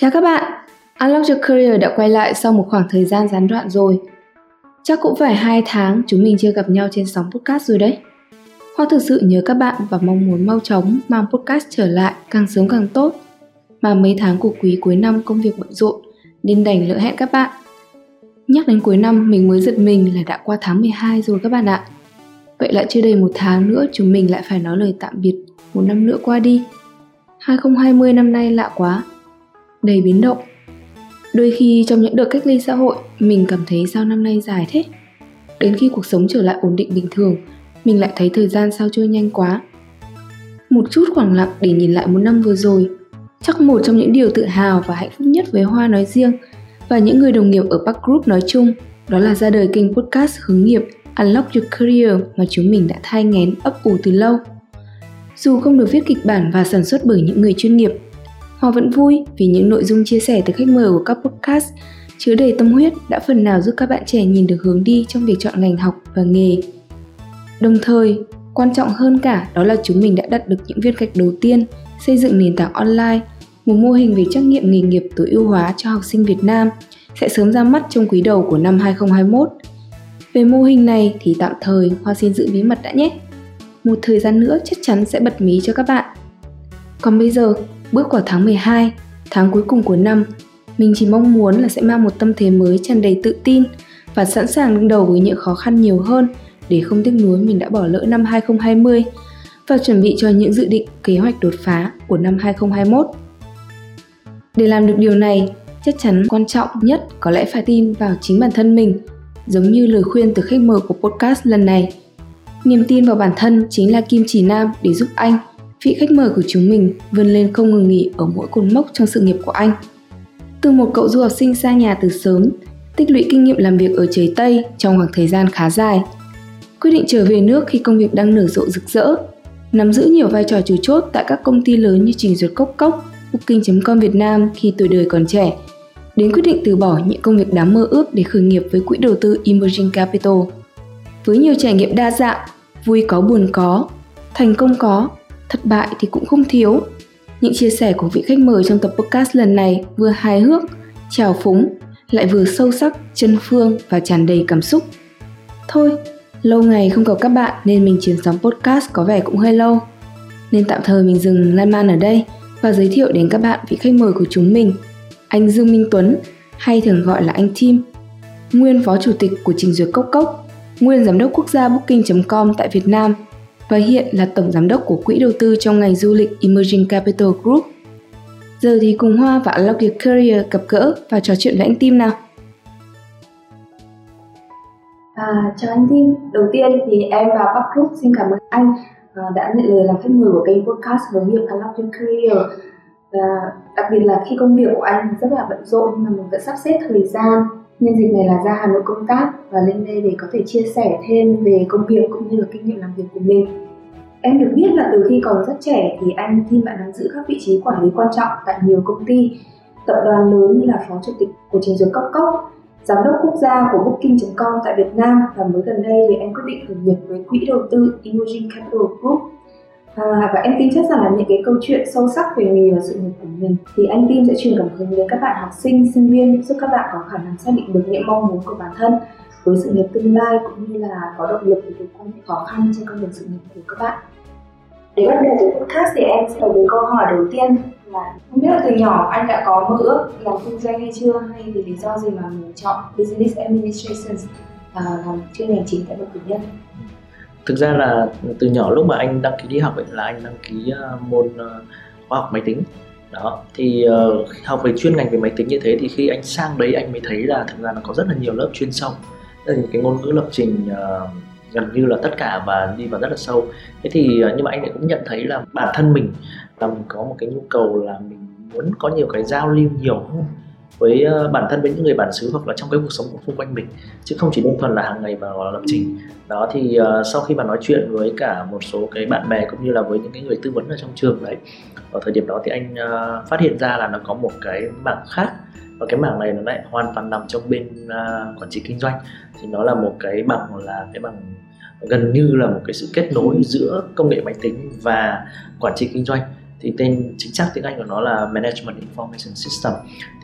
Chào các bạn, Unlock Your Career đã quay lại sau một khoảng thời gian gián đoạn rồi. Chắc cũng phải 2 tháng chúng mình chưa gặp nhau trên sóng podcast rồi đấy. Hoa thực sự nhớ các bạn và mong muốn mau chóng mang podcast trở lại càng sớm càng tốt. Mà mấy tháng của quý cuối năm công việc bận rộn nên đành lỡ hẹn các bạn. Nhắc đến cuối năm mình mới giật mình là đã qua tháng 12 rồi các bạn ạ. Vậy lại chưa đầy một tháng nữa chúng mình lại phải nói lời tạm biệt một năm nữa qua đi. 2020 năm nay lạ quá, đầy biến động. Đôi khi trong những đợt cách ly xã hội, mình cảm thấy sao năm nay dài thế. Đến khi cuộc sống trở lại ổn định bình thường, mình lại thấy thời gian sao trôi nhanh quá. Một chút khoảng lặng để nhìn lại một năm vừa rồi, chắc một trong những điều tự hào và hạnh phúc nhất với Hoa nói riêng và những người đồng nghiệp ở Park Group nói chung, đó là ra đời kênh podcast hướng nghiệp Unlock Your Career mà chúng mình đã thai ngén ấp ủ từ lâu. Dù không được viết kịch bản và sản xuất bởi những người chuyên nghiệp, Họ vẫn vui vì những nội dung chia sẻ từ khách mời của các podcast chứa đầy tâm huyết đã phần nào giúp các bạn trẻ nhìn được hướng đi trong việc chọn ngành học và nghề. Đồng thời, quan trọng hơn cả đó là chúng mình đã đặt được những viên gạch đầu tiên xây dựng nền tảng online, một mô hình về trắc nghiệm nghề nghiệp tối ưu hóa cho học sinh Việt Nam sẽ sớm ra mắt trong quý đầu của năm 2021. Về mô hình này thì tạm thời Hoa xin giữ bí mật đã nhé. Một thời gian nữa chắc chắn sẽ bật mí cho các bạn. Còn bây giờ, Bước vào tháng 12, tháng cuối cùng của năm, mình chỉ mong muốn là sẽ mang một tâm thế mới tràn đầy tự tin và sẵn sàng đương đầu với những khó khăn nhiều hơn để không tiếc nuối mình đã bỏ lỡ năm 2020 và chuẩn bị cho những dự định kế hoạch đột phá của năm 2021. Để làm được điều này, chắc chắn quan trọng nhất có lẽ phải tin vào chính bản thân mình, giống như lời khuyên từ khách mời của podcast lần này. Niềm tin vào bản thân chính là kim chỉ nam để giúp anh vị khách mời của chúng mình vươn lên không ngừng nghỉ ở mỗi cột mốc trong sự nghiệp của anh. Từ một cậu du học sinh xa nhà từ sớm, tích lũy kinh nghiệm làm việc ở trời Tây trong khoảng thời gian khá dài. Quyết định trở về nước khi công việc đang nở rộ rực rỡ, nắm giữ nhiều vai trò chủ chốt tại các công ty lớn như Trình Duyệt Cốc Cốc, Booking.com Việt Nam khi tuổi đời còn trẻ, đến quyết định từ bỏ những công việc đáng mơ ước để khởi nghiệp với quỹ đầu tư Emerging Capital. Với nhiều trải nghiệm đa dạng, vui có buồn có, thành công có, thất bại thì cũng không thiếu. Những chia sẻ của vị khách mời trong tập podcast lần này vừa hài hước, trào phúng, lại vừa sâu sắc, chân phương và tràn đầy cảm xúc. Thôi, lâu ngày không gặp các bạn nên mình chuyển sóng podcast có vẻ cũng hơi lâu. Nên tạm thời mình dừng lan man ở đây và giới thiệu đến các bạn vị khách mời của chúng mình, anh Dương Minh Tuấn, hay thường gọi là anh Tim, nguyên phó chủ tịch của Trình Duyệt Cốc Cốc, nguyên giám đốc quốc gia Booking.com tại Việt Nam và hiện là tổng giám đốc của quỹ đầu tư trong ngành du lịch Emerging Capital Group. Giờ thì cùng Hoa và Unlock Your Career gặp gỡ và trò chuyện với anh Tim nào. À, chào anh Tim, đầu tiên thì em và Park Group xin cảm ơn anh à, đã nhận lời làm khách mời của kênh podcast hướng nghiệp Unlock Your Career và đặc biệt là khi công việc của anh rất là bận rộn nhưng mà mình vẫn sắp xếp thời gian nhân dịp này là ra Hà Nội công tác và lên đây để có thể chia sẻ thêm về công việc cũng như là kinh nghiệm làm việc của mình. Em được biết là từ khi còn rất trẻ thì anh Kim đã nắm giữ các vị trí quản lý quan trọng tại nhiều công ty, tập đoàn lớn như là phó chủ tịch của Trình dược Cốc Cốc, giám đốc quốc gia của Booking.com tại Việt Nam và mới gần đây thì em quyết định khởi nghiệp với quỹ đầu tư Emerging Capital Group À, và em tin chắc rằng là những cái câu chuyện sâu sắc về nghề và sự nghiệp của mình thì anh tin sẽ truyền cảm hứng đến các bạn học sinh, sinh viên giúp các bạn có khả năng xác định được những mong muốn của bản thân với sự nghiệp tương lai cũng như là có động lực để vượt qua những khó khăn trên con đường sự nghiệp của các bạn. Để bắt đầu với podcast thì em sẽ đầu với câu hỏi đầu tiên là không biết là từ nhỏ anh đã có mơ ước làm kinh doanh hay chưa hay vì lý do gì mà mình chọn Business Administration à, làm chuyên ngành chính tại bậc cử nhân? Thực ra là từ nhỏ lúc mà anh đăng ký đi học ấy là anh đăng ký uh, môn uh, khoa học máy tính. Đó thì uh, học về chuyên ngành về máy tính như thế thì khi anh sang đấy anh mới thấy là thực ra nó có rất là nhiều lớp chuyên sâu. Là cái ngôn ngữ lập trình uh, gần như là tất cả và đi vào rất là sâu. Thế thì uh, nhưng mà anh lại cũng nhận thấy là bản thân mình là mình có một cái nhu cầu là mình muốn có nhiều cái giao lưu nhiều. hơn với ờ, bản thân với những người bản xứ hoặc là trong cái cuộc sống của xung quanh mình chứ không chỉ đơn thuần là hàng ngày vào lập trình. Đó thì uh, sau khi mà nói chuyện với cả một số cái bạn bè cũng như là với những cái người tư vấn ở trong trường đấy ở thời điểm đó thì anh uh, phát hiện ra là nó có một cái mảng khác. Và cái mảng này nó lại hoàn toàn nằm trong bên uh, quản trị kinh doanh. Thì nó là một cái bằng là cái bằng gần như là một cái sự kết nối giữa công nghệ máy tính và quản trị kinh doanh thì tên chính xác tiếng Anh của nó là Management Information System.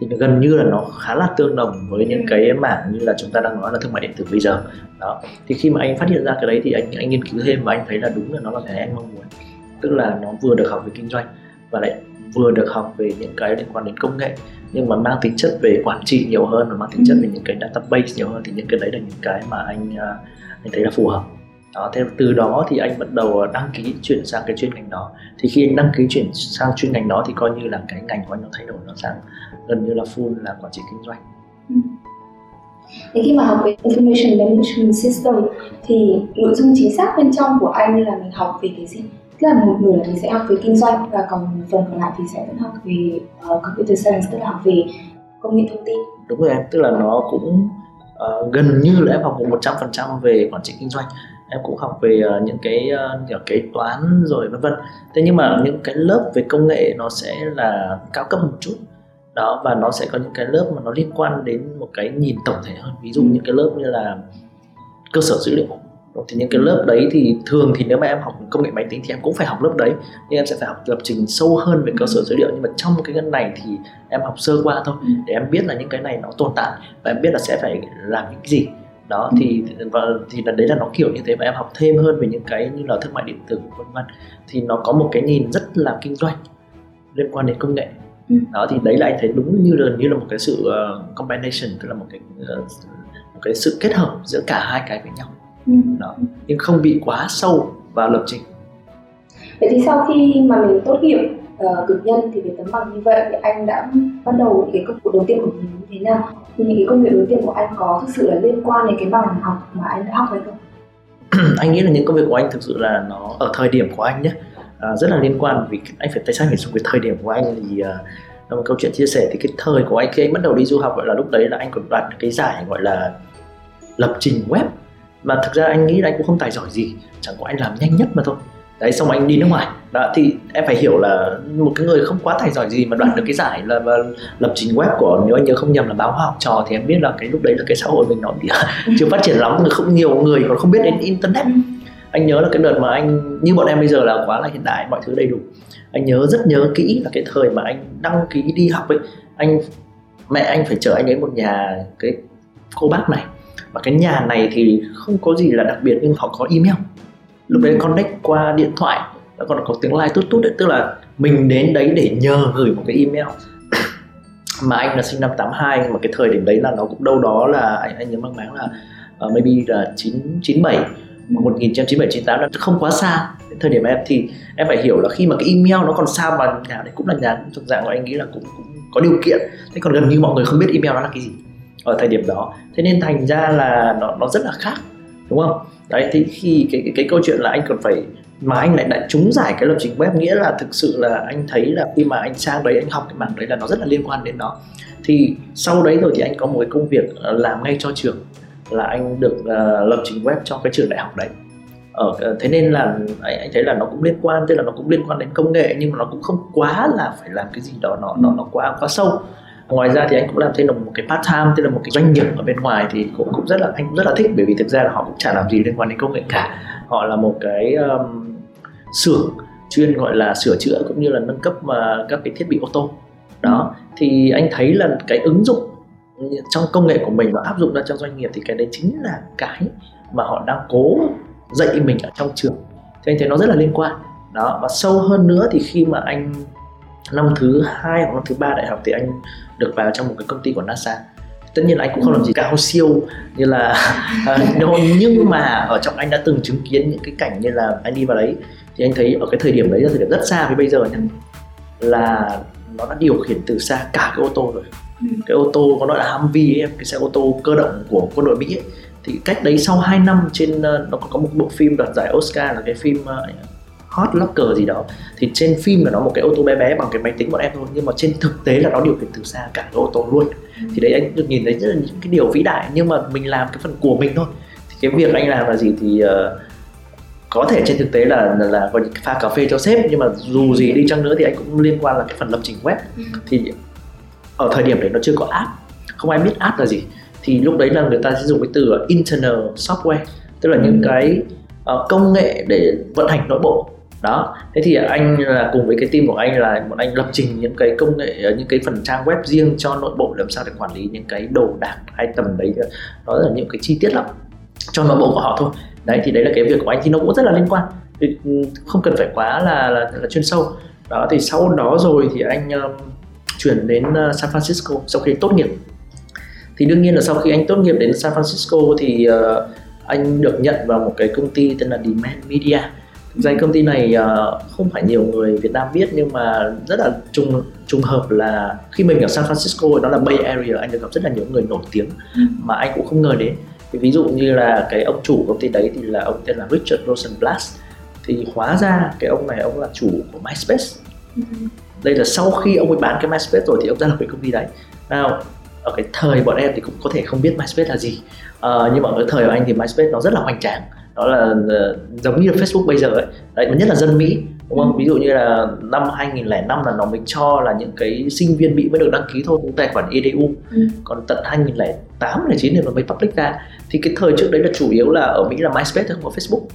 Thì gần như là nó khá là tương đồng với những cái mảng như là chúng ta đang nói là thương mại điện tử bây giờ. Đó. Thì khi mà anh phát hiện ra cái đấy thì anh anh nghiên cứu thêm và anh thấy là đúng là nó là cái anh mong muốn. Tức là nó vừa được học về kinh doanh và lại vừa được học về những cái liên quan đến công nghệ nhưng mà mang tính chất về quản trị nhiều hơn và mang tính chất về những cái database nhiều hơn thì những cái đấy là những cái mà anh à, anh thấy là phù hợp đó thế từ đó thì anh bắt đầu đăng ký chuyển sang cái chuyên ngành đó thì khi anh đăng ký chuyển sang chuyên ngành đó thì coi như là cái ngành của anh nó thay đổi nó sang gần như là full là quản trị kinh doanh ừ. Thế khi mà học về Information Management System thì nội dung chính xác bên trong của anh là mình học về cái gì? Tức là một nửa mình sẽ học về kinh doanh và còn phần còn lại thì sẽ vẫn học về uh, Computer Science tức là học về công nghệ thông tin. Đúng rồi em, tức là nó cũng uh, gần như là em học một trăm phần trăm về quản trị kinh doanh em cũng học về uh, những cái uh, kế toán rồi vân vân. Thế nhưng mà những cái lớp về công nghệ nó sẽ là cao cấp một chút. Đó và nó sẽ có những cái lớp mà nó liên quan đến một cái nhìn tổng thể hơn. Ví dụ những cái lớp như là cơ sở dữ liệu. Thì những cái lớp đấy thì thường thì nếu mà em học công nghệ máy tính thì em cũng phải học lớp đấy. Nhưng em sẽ phải học lập trình sâu hơn về cơ sở dữ liệu. Nhưng mà trong cái ngân này thì em học sơ qua thôi để em biết là những cái này nó tồn tại. Và em biết là sẽ phải làm những cái gì đó thì và thì là đấy là nó kiểu như thế và em học thêm hơn về những cái như là thương mại điện tử vân vân. Thì nó có một cái nhìn rất là kinh doanh liên quan đến công nghệ. Ừ. đó thì đấy là anh thấy đúng như là như là một cái sự uh, combination tức là một cái uh, một cái sự kết hợp giữa cả hai cái với nhau. Ừ. đó nhưng không bị quá sâu vào lập trình. Vậy thì sau khi mà mình tốt nghiệp uh, nhân thì về tấm bằng như vậy thì anh đã bắt đầu cái công việc đầu tiên của mình như thế nào? Thì những cái công việc đầu tiên của anh có thực sự là liên quan đến cái bằng học mà anh đã học hay không? Anh nghĩ là những công việc của anh thực sự là nó ở thời điểm của anh nhé. À, rất là liên quan vì anh phải tại sao phải dùng cái thời điểm của anh thì uh, là một câu chuyện chia sẻ. Thì cái thời của anh khi anh bắt đầu đi du học gọi là lúc đấy là anh còn đoạt cái giải gọi là lập trình web. Mà thực ra anh nghĩ là anh cũng không tài giỏi gì chẳng qua anh làm nhanh nhất mà thôi đấy, xong anh đi nước ngoài. Đó, thì em phải hiểu là một cái người không quá tài giỏi gì mà đoạt được cái giải là lập trình web của, nếu anh nhớ không nhầm là báo học trò thì em biết là cái lúc đấy là cái xã hội mình nó chưa phát triển lắm không nhiều người, còn không biết đến internet. Anh nhớ là cái đợt mà anh, như bọn em bây giờ là quá là hiện đại, mọi thứ đầy đủ. Anh nhớ, rất nhớ kỹ là cái thời mà anh đăng ký đi học ấy, anh, mẹ anh phải chở anh đến một nhà cái cô bác này. Và cái nhà này thì không có gì là đặc biệt nhưng họ có email lúc đấy connect qua điện thoại và còn có tiếng like tút tút đấy. Tức là mình đến đấy để nhờ gửi một cái email. Mà anh là sinh năm 82 mà cái thời điểm đấy là nó cũng đâu đó là anh anh nhớ mang máng là uh, maybe là 997 1997 98 nó không quá xa đến thời điểm em. Thì em phải hiểu là khi mà cái email nó còn xa mà nhà đấy cũng là nhà thực dạng của anh nghĩ là cũng, cũng có điều kiện. Thế còn gần như mọi người không biết email nó là cái gì ở thời điểm đó. Thế nên thành ra là nó nó rất là khác đúng không đấy thì khi cái, cái cái câu chuyện là anh còn phải mà anh lại đã trúng giải cái lập trình web nghĩa là thực sự là anh thấy là khi mà anh sang đấy anh học cái mảng đấy là nó rất là liên quan đến nó. Thì sau đấy rồi thì anh có một cái công việc ờ, làm ngay cho trường là anh được uh, lập trình web cho cái trường đại học đấy. Ở thế nên là anh, anh thấy là nó cũng liên quan tức là nó cũng liên quan đến công nghệ nhưng mà nó cũng không quá là phải làm cái gì đó nó nó nó quá quá sâu ngoài ra thì anh cũng làm thêm một cái part time tức là một cái doanh nghiệp ở bên ngoài thì cũng cũng rất là anh cũng rất là thích bởi vì thực ra là họ cũng chả làm gì liên quan đến công nghệ cả. Họ là một cái um, xưởng chuyên gọi là sửa chữa cũng như là nâng cấp uh, các cái thiết bị ô tô. Đó thì anh thấy là cái ứng dụng trong công nghệ của mình và áp dụng ra trong doanh nghiệp thì cái đấy chính là cái mà họ đang cố dạy mình ở trong trường. Thì anh thấy nó rất là liên quan. Đó và sâu hơn nữa thì khi mà anh năm thứ hai hoặc năm thứ ba đại học thì anh được vào trong một cái công ty của NASA. Tất nhiên là anh cũng không làm gì cao siêu như là uh, nhưng mà ở trong anh đã từng chứng kiến những cái cảnh như là anh đi vào đấy thì anh thấy ở cái thời điểm đấy là thời điểm rất xa với bây giờ nhé là nó đã điều khiển từ xa cả cái ô tô rồi. Ừ. cái ô tô có nói là Humvee ấy, cái xe ô tô cơ động của quân đội Mỹ ấy, thì cách đấy sau 2 năm trên ờ, nó có một bộ phim đoạt giải Oscar là cái phim uh, hot locker gì đó thì trên phim là nó một cái ô tô bé bé bằng cái máy tính bọn em thôi nhưng mà trên thực tế là nó điều khiển từ xa cả cái ô tô luôn ừ. thì đấy anh được nhìn thấy rất là những cái điều vĩ đại nhưng mà mình làm cái phần của mình thôi thì cái việc anh làm là gì thì uh, có thể trên thực tế là là, là có những pha cà phê cho sếp nhưng mà dù gì đi chăng nữa thì anh cũng liên quan là cái phần lập trình web ừ. thì ở thời điểm đấy nó chưa có app không ai biết app là gì thì lúc đấy là người ta sẽ dùng cái từ internal software tức là những ừ. cái uh, công nghệ để vận hành nội bộ đó. Thế thì anh là cùng với cái team của anh là một anh lập trình những cái công nghệ ờ, những cái phần trang web riêng cho nội bộ làm sao để quản lý những cái đồ đạc item tầm đấy đó là những cái chi tiết lắm cho nội bộ của họ thôi. Đấy thì đấy là cái việc của anh. Thì nó cũng rất là liên quan. Thì ừ, không cần phải quá là là, là chuyên sâu. Đó thì sau đó rồi thì anh um, chuyển đến uh, San Francisco sau khi tốt nghiệp. Thì đương nhiên là sau khi anh tốt nghiệp đến San Francisco thì uh, anh được nhận vào một cái công ty tên là Demand Media danh công ty này uh, không phải nhiều người Việt Nam biết nhưng mà rất là trùng trùng hợp là khi mình ở San Francisco đó là Bay Area anh được gặp rất là nhiều người nổi tiếng ừ. mà anh cũng không ngờ đến. Thì ví dụ như là cái ông chủ công ty đấy thì là ông tên là Richard Rosenblatt. Thì hóa ra cái ông này ông là chủ của MySpace. Ừ. đây là sau khi ông ấy bán cái MySpace rồi thì ông ra lập cái công ty đấy. Nào ở cái thời bọn em thì cũng có thể không biết MySpace là gì. Uh, nhưng mà ở cái thời của anh thì MySpace nó rất là hoành tráng đó là uh, giống như Facebook bây giờ ấy đấy nhất là dân Mỹ đúng không? Ừ. Ví dụ như là năm 2005 là nó mới cho là những cái sinh viên Mỹ mới được đăng ký thôi tài khoản EDU. Ừ. Còn tận 2008 2009 thì nó mới public ra. Thì cái thời trước đấy là chủ yếu là ở Mỹ là MySpace không có Facebook.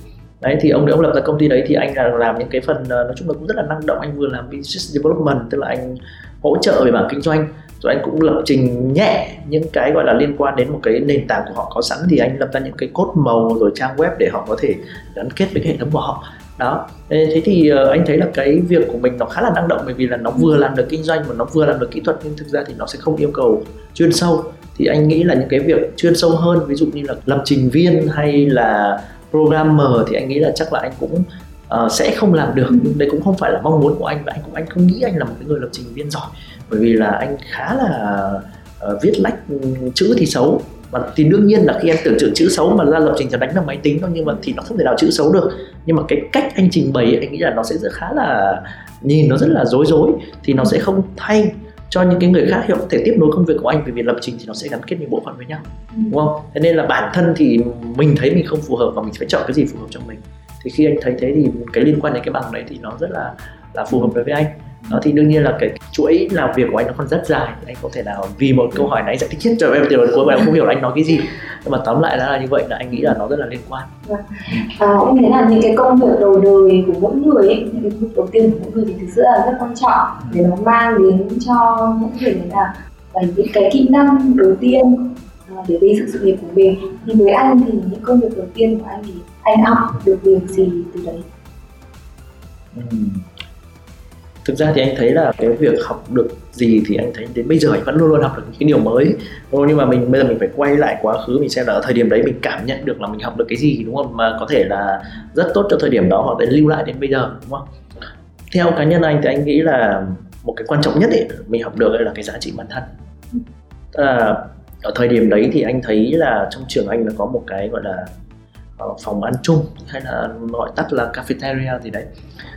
Đấy thì ông đấy ông lập ra công ty đấy thì anh là làm những cái phần ờ, nói chung là cũng rất là năng động anh vừa làm business development tức là anh hỗ trợ về mảng kinh doanh rồi anh cũng lập trình nhẹ những cái gọi là liên quan đến một cái nền tảng của họ có sẵn thì anh lập ra những cái cốt màu rồi trang web để họ có thể gắn kết với cái hệ thống của họ. Đó. Thế thì uh, anh thấy là cái việc của mình nó khá là năng động bởi vì là nó vừa làm được kinh doanh và nó vừa làm được kỹ thuật nhưng thực ra thì nó sẽ không yêu cầu chuyên sâu. Thì anh nghĩ là những cái việc chuyên sâu hơn ví dụ như là lập trình viên hay là programmer thì anh nghĩ là chắc là anh cũng uh, sẽ không làm được. Nhưng đây cũng không phải là mong muốn của anh và anh cũng anh không nghĩ anh là một cái người lập trình viên giỏi bởi vì là anh khá là uh, viết lách chữ thì xấu. Và thì đương nhiên là khi em tưởng tượng chữ xấu mà ra lập trình thì đánh vào máy tính thôi nhưng mà thì nó không thể nào chữ xấu được. Nhưng mà cái cách anh trình bày anh nghĩ là nó sẽ rất khá là nhìn nó rất là rối rối thì nó sẽ không thay cho những cái người khác hiểu có thể tiếp nối công việc của anh vì việc lập trình thì nó sẽ gắn kết những bộ phận với nhau. Ừ. đúng không? Thế nên là bản thân thì mình thấy mình không phù hợp và mình phải chọn cái gì phù hợp cho mình. Thì khi anh thấy thế thì cái liên quan đến cái bằng đấy thì nó rất là là phù hợp đối với anh đó thì đương nhiên là cái chuỗi làm việc của anh nó còn rất dài. Anh không thể nào vì một câu hỏi này giải thích hết cho em từ đầu cuối và em không hiểu là anh nói cái gì. Nhưng mà tóm lại là như vậy là anh nghĩ là nó rất là liên quan. Vâng. à, em thấy là những cái công việc đầu đời của mỗi người ấy, những cái việc đầu tiên của mỗi người thì thực sự là rất quan trọng để nó mang đến cho những người là là những cái kỹ năng đầu tiên à, để gây sự sự nghiệp của mình. Thì với anh thì những công việc đầu tiên của anh thì anh học được việc gì từ đấy? Ừ thực ra thì anh thấy là cái việc học được gì thì anh thấy đến bây giờ anh vẫn luôn luôn học được những cái điều mới. Nhưng mà mình bây giờ mình phải quay lại quá khứ mình xem là ở thời điểm đấy mình cảm nhận được là mình học được cái gì đúng không? Mà có thể là rất tốt cho thời điểm đó hoặc để lưu lại đến bây giờ đúng không? Theo cá nhân anh thì anh nghĩ là một cái quan trọng nhất ấy mình học được là cái giá trị bản thân. À, ở thời điểm đấy thì anh thấy là trong trường anh nó có một cái gọi là Ờ, phòng ăn chung hay là gọi tắt là cafeteria gì đấy.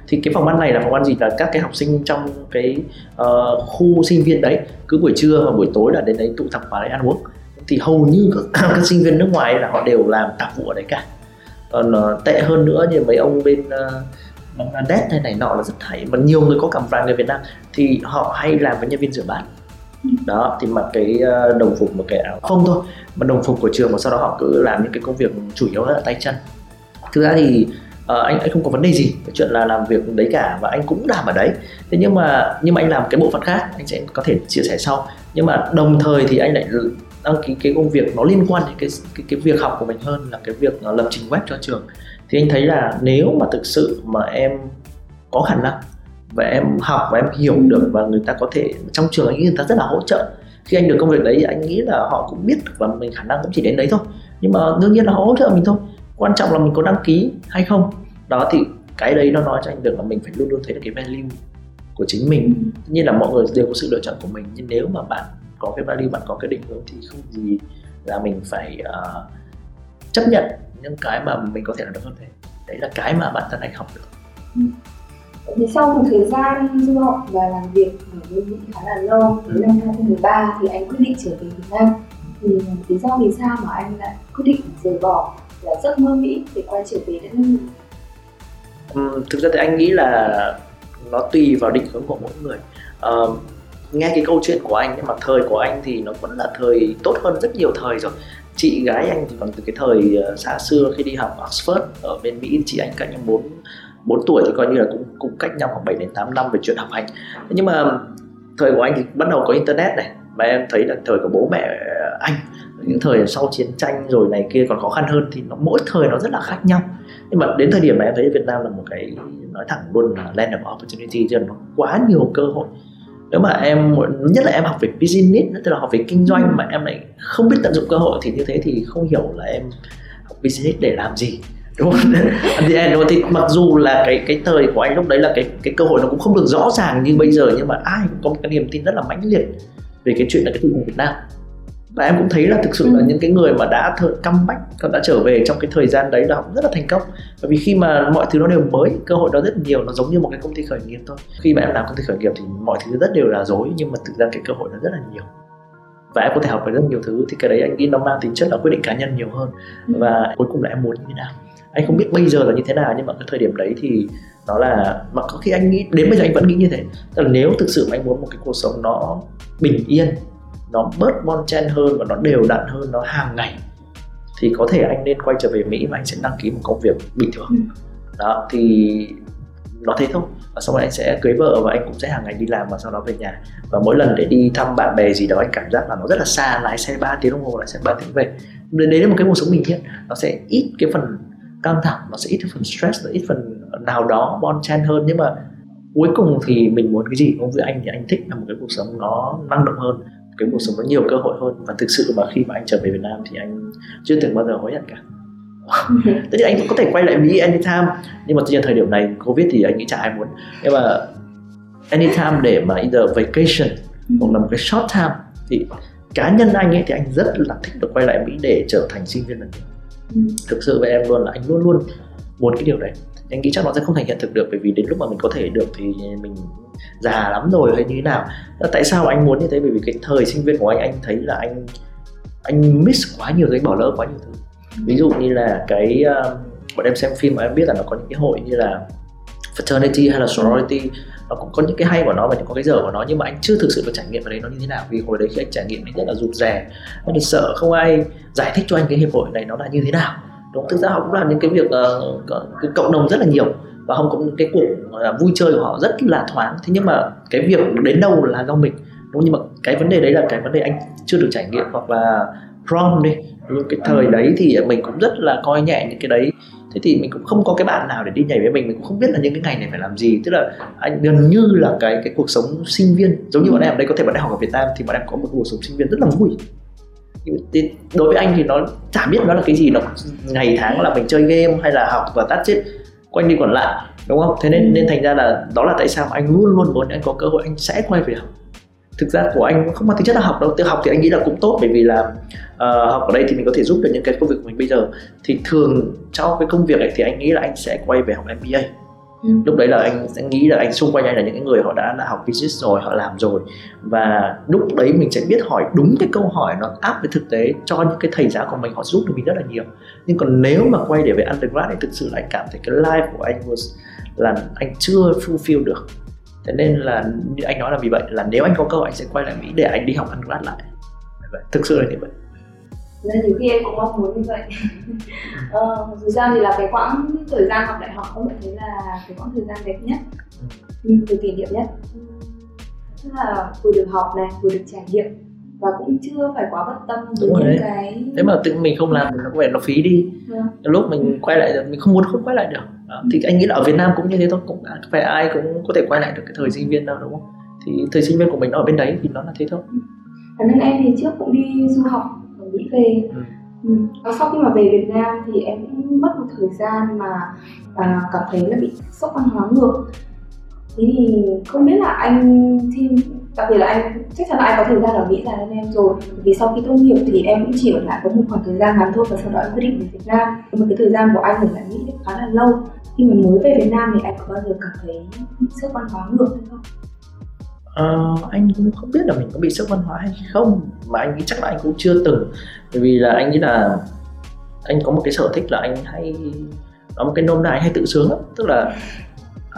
Thì cái phòng ăn này là phòng ăn gì là các cái học sinh trong cái uh, khu sinh viên đấy cứ buổi trưa và buổi tối là đến đấy tụ tập vào đấy ăn uống. Thì hầu như các, các sinh viên nước ngoài là họ đều làm tạp vụ ở đấy cả. Còn uh, tệ hơn nữa như mấy ông bên uh, Bangladesh hay này nọ là rất hay. Mà nhiều người có cảm vài người Việt Nam. Thì họ hay làm với nhân viên rửa bát đó thì mặc cái đồng phục một cái áo. Không thôi. Mà đồng phục của trường và sau đó họ cứ làm những cái công việc chủ yếu là tay chân. Thực ra thì uh, anh anh không có vấn đề gì cái chuyện là làm việc đấy cả và anh cũng làm ở đấy. Thế nhưng mà nhưng mà anh làm cái bộ phận khác anh sẽ có thể chia sẻ sau. Nhưng mà đồng thời thì anh lại đăng ký cái công việc nó liên quan đến cái cái, cái việc học của mình hơn là cái việc uh, lập trình web cho trường. Thì anh thấy là nếu mà thực sự mà em có khả năng và em học và em hiểu được và người ta có thể trong trường anh nghĩ người ta rất là hỗ trợ. Khi anh được công việc đấy anh nghĩ là họ cũng biết được và mình khả năng cũng chỉ đến đấy thôi. Nhưng mà đương nhiên là họ hỗ trợ mình thôi. Quan trọng là mình có đăng ký hay không. Đó thì cái đấy nó nói cho anh được là mình phải luôn luôn thấy được cái value của chính mình. Tất nhiên là mọi người đều có sự lựa chọn của mình nhưng nếu mà bạn có cái value bạn có cái định hướng thì không gì là mình phải uh, chấp nhận những cái mà mình có thể làm được hơn thế. Đấy là cái mà bản thân anh học được. Ừ thì sau một thời gian du học và làm việc ở bên Mỹ khá là lâu đến năm 2013 thì anh quyết định trở về Việt Nam. Thì lý do vì sao mà anh lại quyết định rời bỏ là giấc mơ Mỹ để quay trở về đất nước? Um, thực ra thì anh nghĩ là nó tùy vào định hướng của mỗi người. À, nghe cái câu chuyện của anh nhưng mà thời của anh thì nó vẫn là thời tốt hơn rất nhiều thời rồi. Chị gái anh thì còn từ cái thời ờ, xa xưa khi đi học Oxford ở bên Mỹ chị anh cạnh những bốn 4 tuổi thì coi như là cũng cũng cách nhau khoảng 7 đến 8 năm về chuyện học hành. Nhưng mà thời của anh thì bắt đầu có internet này và em thấy là thời của bố mẹ ờ, anh, những thời sau chiến tranh rồi này kia còn khó khăn hơn thì nó, mỗi thời nó rất là khác nhau. Nhưng mà đến thời điểm này em thấy Việt Nam là một cái, nói thẳng luôn là land of opportunity cho nó quá nhiều cơ hội. Nếu mà em, nhất là em học về business, tức là học về kinh doanh mà em lại không biết tận dụng cơ hội thì như thế thì không hiểu là em học business để làm gì đúng không? At the end, thì mặc dù là cái cái thời của anh lúc đấy là cái cái cơ hội nó cũng không được rõ ràng như bây giờ nhưng mà ai cũng có một cái niềm tin rất là mãnh liệt về cái chuyện là cái thị trường Việt Nam. Và em cũng thấy là thực sự là ừ. những cái người mà đã thợ căm bách còn đã trở về trong cái thời gian đấy là rất là thành công. Bởi vì khi mà mọi thứ nó đều mới cơ hội đó rất nhiều nó giống như một cái công ty khởi nghiệp thôi. Khi mà em làm công ty khởi nghiệp thì mọi thứ rất đều là dối nhưng mà thực ra cái cơ hội nó rất là nhiều. Và em có thể học được rất nhiều thứ thì cái đấy anh nghĩ nó mang tính chất là quyết định cá nhân nhiều hơn. Ừ. và cuối cùng là em muốn như thế nào anh không biết bây giờ là như thế nào nhưng mà cái thời điểm đấy thì nó là mà có khi anh nghĩ đến bây giờ anh vẫn nghĩ như thế. Tức là nếu thực sự anh muốn một cái cuộc sống nó bình yên nó bớt bon chen hơn và nó đều đặn hơn nó hàng ngày thì có thể anh nên quay trở về Mỹ và anh sẽ đăng ký một công việc bình thường. Ừ. đó thì nó thế thôi. Và sau đó anh sẽ cưới vợ và anh cũng sẽ hàng ngày đi làm và sau đó về nhà. Và mỗi lần để đi thăm bạn bè gì đó anh cảm giác là nó rất là xa lái xe 3 tiếng đồng hồ lại xe 3 tiếng về. Đấy là một cái cuộc sống bình yên nó sẽ ít cái phần căng thẳng nó sẽ ít phần stress nó ít phần nào đó bon chen hơn. Nhưng mà cuối cùng thì mình muốn cái gì cũng với anh thì anh thích là một cái cuộc sống nó năng động hơn cái cuộc sống có nhiều cơ hội hơn. Và thực sự mà khi mà anh trở về Việt Nam thì anh chưa từng bao giờ hối hận cả. Tất nhiên anh cũng có thể quay lại Mỹ anytime nhưng mà tuy nhiên thời điểm này Covid thì anh nghĩ chả ai muốn. Nhưng mà anytime để mà either vacation hoặc là một cái short time thì cá nhân anh ấy thì anh rất là thích được quay lại Mỹ để trở thành sinh viên lần nữa ừ. thực sự với em luôn là anh luôn luôn muốn cái điều đấy anh nghĩ chắc nó sẽ không thành hiện thực được bởi vì đến lúc mà mình có thể được thì mình già lắm rồi hay như thế nào. Tại sao anh muốn như thế? Bởi vì cái thời sinh viên của anh anh thấy là anh anh miss quá nhiều cái bỏ lỡ quá nhiều thứ. Ví dụ như là cái uh, bọn em xem phim mà em biết là nó có những cái hội như là fraternity hay là sorority nó cũng có những cái hay của nó và những có cái dở của nó nhưng mà anh chưa thực sự được trải nghiệm vào đấy nó như thế nào. Vì hồi đấy khi anh trải nghiệm anh rất là rụt rè anh sợ không ai giải thích cho anh cái hiệp hội này nó là như thế nào. Đúng thực ra họ cũng làm những cái việc uh, cái cộng đồng rất là nhiều và họ có những cái cuộc uh, vui chơi của họ rất là thoáng. Thế nhưng mà cái việc đến đâu là do mình đúng nhưng mà cái vấn đề đấy là cái vấn đề anh chưa được trải nghiệm hoặc là prom đi. Cái thời đấy thì mình cũng rất là coi nhẹ những cái đấy thế thì mình cũng không có cái bạn nào để đi nhảy với mình mình cũng không biết là những cái ngày này phải làm gì. Tức là anh gần như là cái cái cuộc sống sinh viên giống như bọn em ở đây có thể bọn em học ở Việt Nam thì bọn em có một cuộc sống sinh viên rất là vui. Đối với anh thì nó chả biết nó là cái gì nó ngày tháng là mình chơi game hay là học và tắt chết quanh đi còn lại đúng không? Thế nên nên thành ra là đó là tại sao anh luôn luôn muốn anh có cơ hội anh sẽ quay về học thực ra của anh không mang tính chất là học đâu tự học thì anh nghĩ là cũng tốt bởi vì là uh, học ở đây thì mình có thể giúp được những cái công việc của mình bây giờ. Thì thường cho cái công việc này thì anh nghĩ là anh sẽ quay về học MBA ừ. lúc đấy là anh sẽ nghĩ là anh xung quanh anh là những người họ đã là học business rồi họ làm rồi. Và lúc đấy mình sẽ biết hỏi đúng cái câu hỏi nó áp với thực tế cho những cái thầy giáo của mình họ giúp được mình rất là nhiều. Nhưng còn nếu mà quay để về undergrad thì thực sự là anh cảm thấy cái life của anh was là anh chưa fulfill được thế nên là như anh nói là vì vậy là nếu anh có cơ hội anh sẽ quay lại mỹ để anh đi học undergrad lại. Thực sự là như vậy. Nên nhiều khi em cũng mong muốn như vậy. Ờ, dù sao thì là cái quãng thời gian học đại học phải thấy là cái quãng thời gian đẹp nhất. Từ kỷ niệm nhất. Tức là vừa được học này vừa được trải nghiệm và cũng chưa phải quá bất tâm với những đấy. cái nếu mà tự mình không làm thì nó có vẻ nó phí đi. Ừ. lúc mình quay lại mình không muốn không quay lại được. Thì anh nghĩ là ở Việt Nam cũng như thế thôi cũng phải ai cũng có thể quay lại được cái thời sinh viên đâu đúng không? Thì thời sinh viên của mình nó ở bên đấy thì nó là thế thôi. Bản thân em thì trước cũng đi du học ở Mỹ về. Ừ. Ừ. Và sau khi mà về Việt Nam thì em cũng mất một thời gian mà à, cảm thấy là bị sốc văn hóa ngược. Thế thì không biết là anh thì đặc biệt là anh. Chắc chắn là anh có thời gian ở Mỹ dài hơn em rồi. Vì sau khi tốt nghiệp thì em cũng chỉ ở lại có một khoảng thời gian ngắn thôi và sau đó em quyết định về Việt Nam. Nhưng mà cái thời gian của anh ở lại Mỹ khá là lâu. Khi mà mới về Việt Nam thì anh có bao giờ cảm thấy sức văn hóa ngược hay không? Uh, anh cũng không biết là mình có bị sốc văn hóa hay không. Mà anh nghĩ chắc là anh cũng chưa từng. Bởi vì là anh nghĩ là anh có một cái sở thích là anh hay có một cái nôm na anh hay tự sướng lắm. Tức là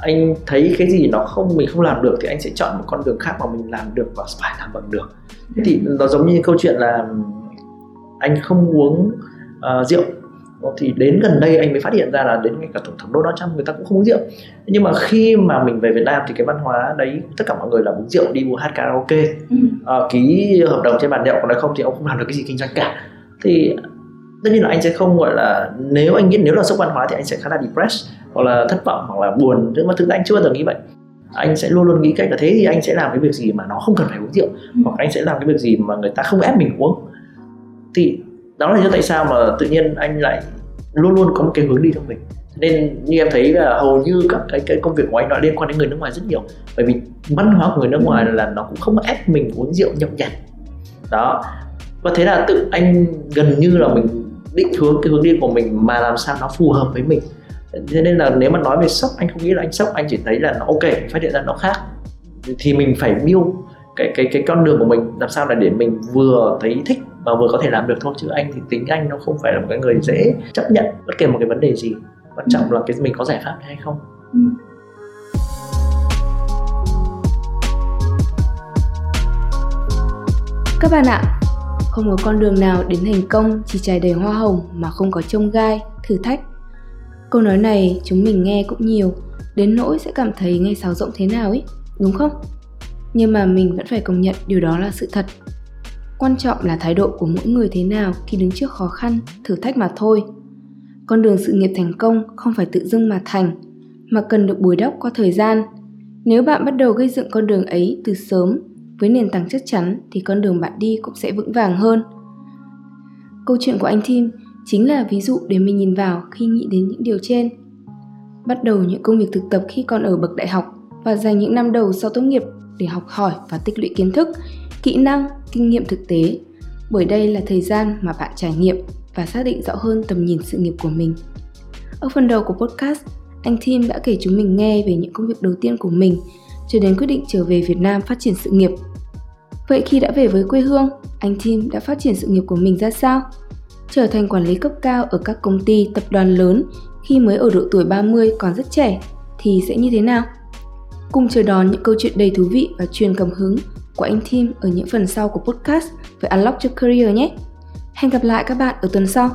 anh thấy cái gì nó không mình không làm được thì anh sẽ chọn một con đường khác mà mình làm được và phải làm bằng được. Thế thì nó giống như câu chuyện là anh không uống uh, rượu. Thì đến gần đây anh mới phát hiện ra là đến ngay cả tổng thống Donald Trump người ta cũng không uống rượu. Nhưng mà khi mà mình về Việt Nam thì cái văn hóa đấy tất cả mọi người là uống rượu đi uống hát karaoke. Ừ. à, ký hợp đồng trên bàn nhậu còn nếu không thì ông không làm được cái gì kinh doanh cả. Thì tất nhiên là anh sẽ không gọi là nếu anh nghĩ nếu là sốc văn hóa thì anh sẽ khá là depressed hoặc là thất vọng hoặc là buồn nhưng mà thực ra anh chưa bao giờ nghĩ vậy. Anh sẽ luôn luôn nghĩ cách là thế thì anh sẽ làm cái việc gì mà nó không cần phải uống rượu ừ. hoặc anh sẽ làm cái việc gì mà người ta không ép mình uống. Thì đó là lý do tại sao mà tự nhiên anh lại luôn luôn có một cái hướng đi trong mình nên như em thấy là hầu như các cái cái công việc của anh nó liên quan đến người nước ngoài rất nhiều. Bởi vì văn hóa của người nước ngoài là nó cũng không ép mình uống rượu nhậu nhặt đó. Và thế là tự anh gần như là mình định hướng cái hướng đi của mình mà làm sao nó phù hợp với mình thế nên là nếu mà nói về sốc anh không nghĩ là anh sốc anh chỉ thấy là nó ok phát hiện ra nó khác. Thì mình phải build cái cái cái con đường của mình làm sao là để mình vừa thấy thích mà vừa có thể làm được thôi. Chứ anh thì tính anh nó không phải là một cái người dễ chấp nhận bất kể một cái vấn đề gì. Quan trọng là cái mình có giải pháp hay không. Ừ. các bạn ạ không có con đường nào đến thành công chỉ trải đầy hoa hồng mà không có trông gai thử thách câu nói này chúng mình nghe cũng nhiều, đến nỗi sẽ cảm thấy nghe sáo rộng thế nào ấy đúng không? Nhưng mà mình vẫn phải công nhận điều đó là sự thật. Quan trọng là thái độ của mỗi người thế nào khi đứng trước khó khăn, thử thách mà thôi. Con đường sự nghiệp thành công không phải tự dưng mà thành, mà cần được bồi đắp qua thời gian. Nếu bạn bắt đầu gây dựng con đường ấy từ sớm, với nền tảng chắc chắn thì con đường bạn đi cũng sẽ vững vàng hơn. Câu chuyện của anh Tim chính là ví dụ để mình nhìn vào khi nghĩ đến những điều trên bắt đầu những công việc thực tập khi còn ở bậc đại học và dành những năm đầu sau tốt nghiệp để học hỏi và tích lũy kiến thức kỹ năng kinh nghiệm thực tế bởi đây là thời gian mà bạn trải nghiệm và xác định rõ hơn tầm nhìn sự nghiệp của mình ở phần đầu của podcast anh Tim đã kể chúng mình nghe về những công việc đầu tiên của mình cho đến quyết định trở về Việt Nam phát triển sự nghiệp. Vậy khi đã về với quê hương, anh Tim đã phát triển sự nghiệp của mình ra sao? Trở thành quản lý cấp cao ở các công ty, tập đoàn lớn khi mới ở độ tuổi 30 còn rất trẻ thì sẽ như thế nào? Cùng chờ đón những câu chuyện đầy thú vị và truyền cảm hứng của anh Tim ở những phần sau của podcast với Unlock Your Career nhé. Hẹn gặp lại các bạn ở tuần sau.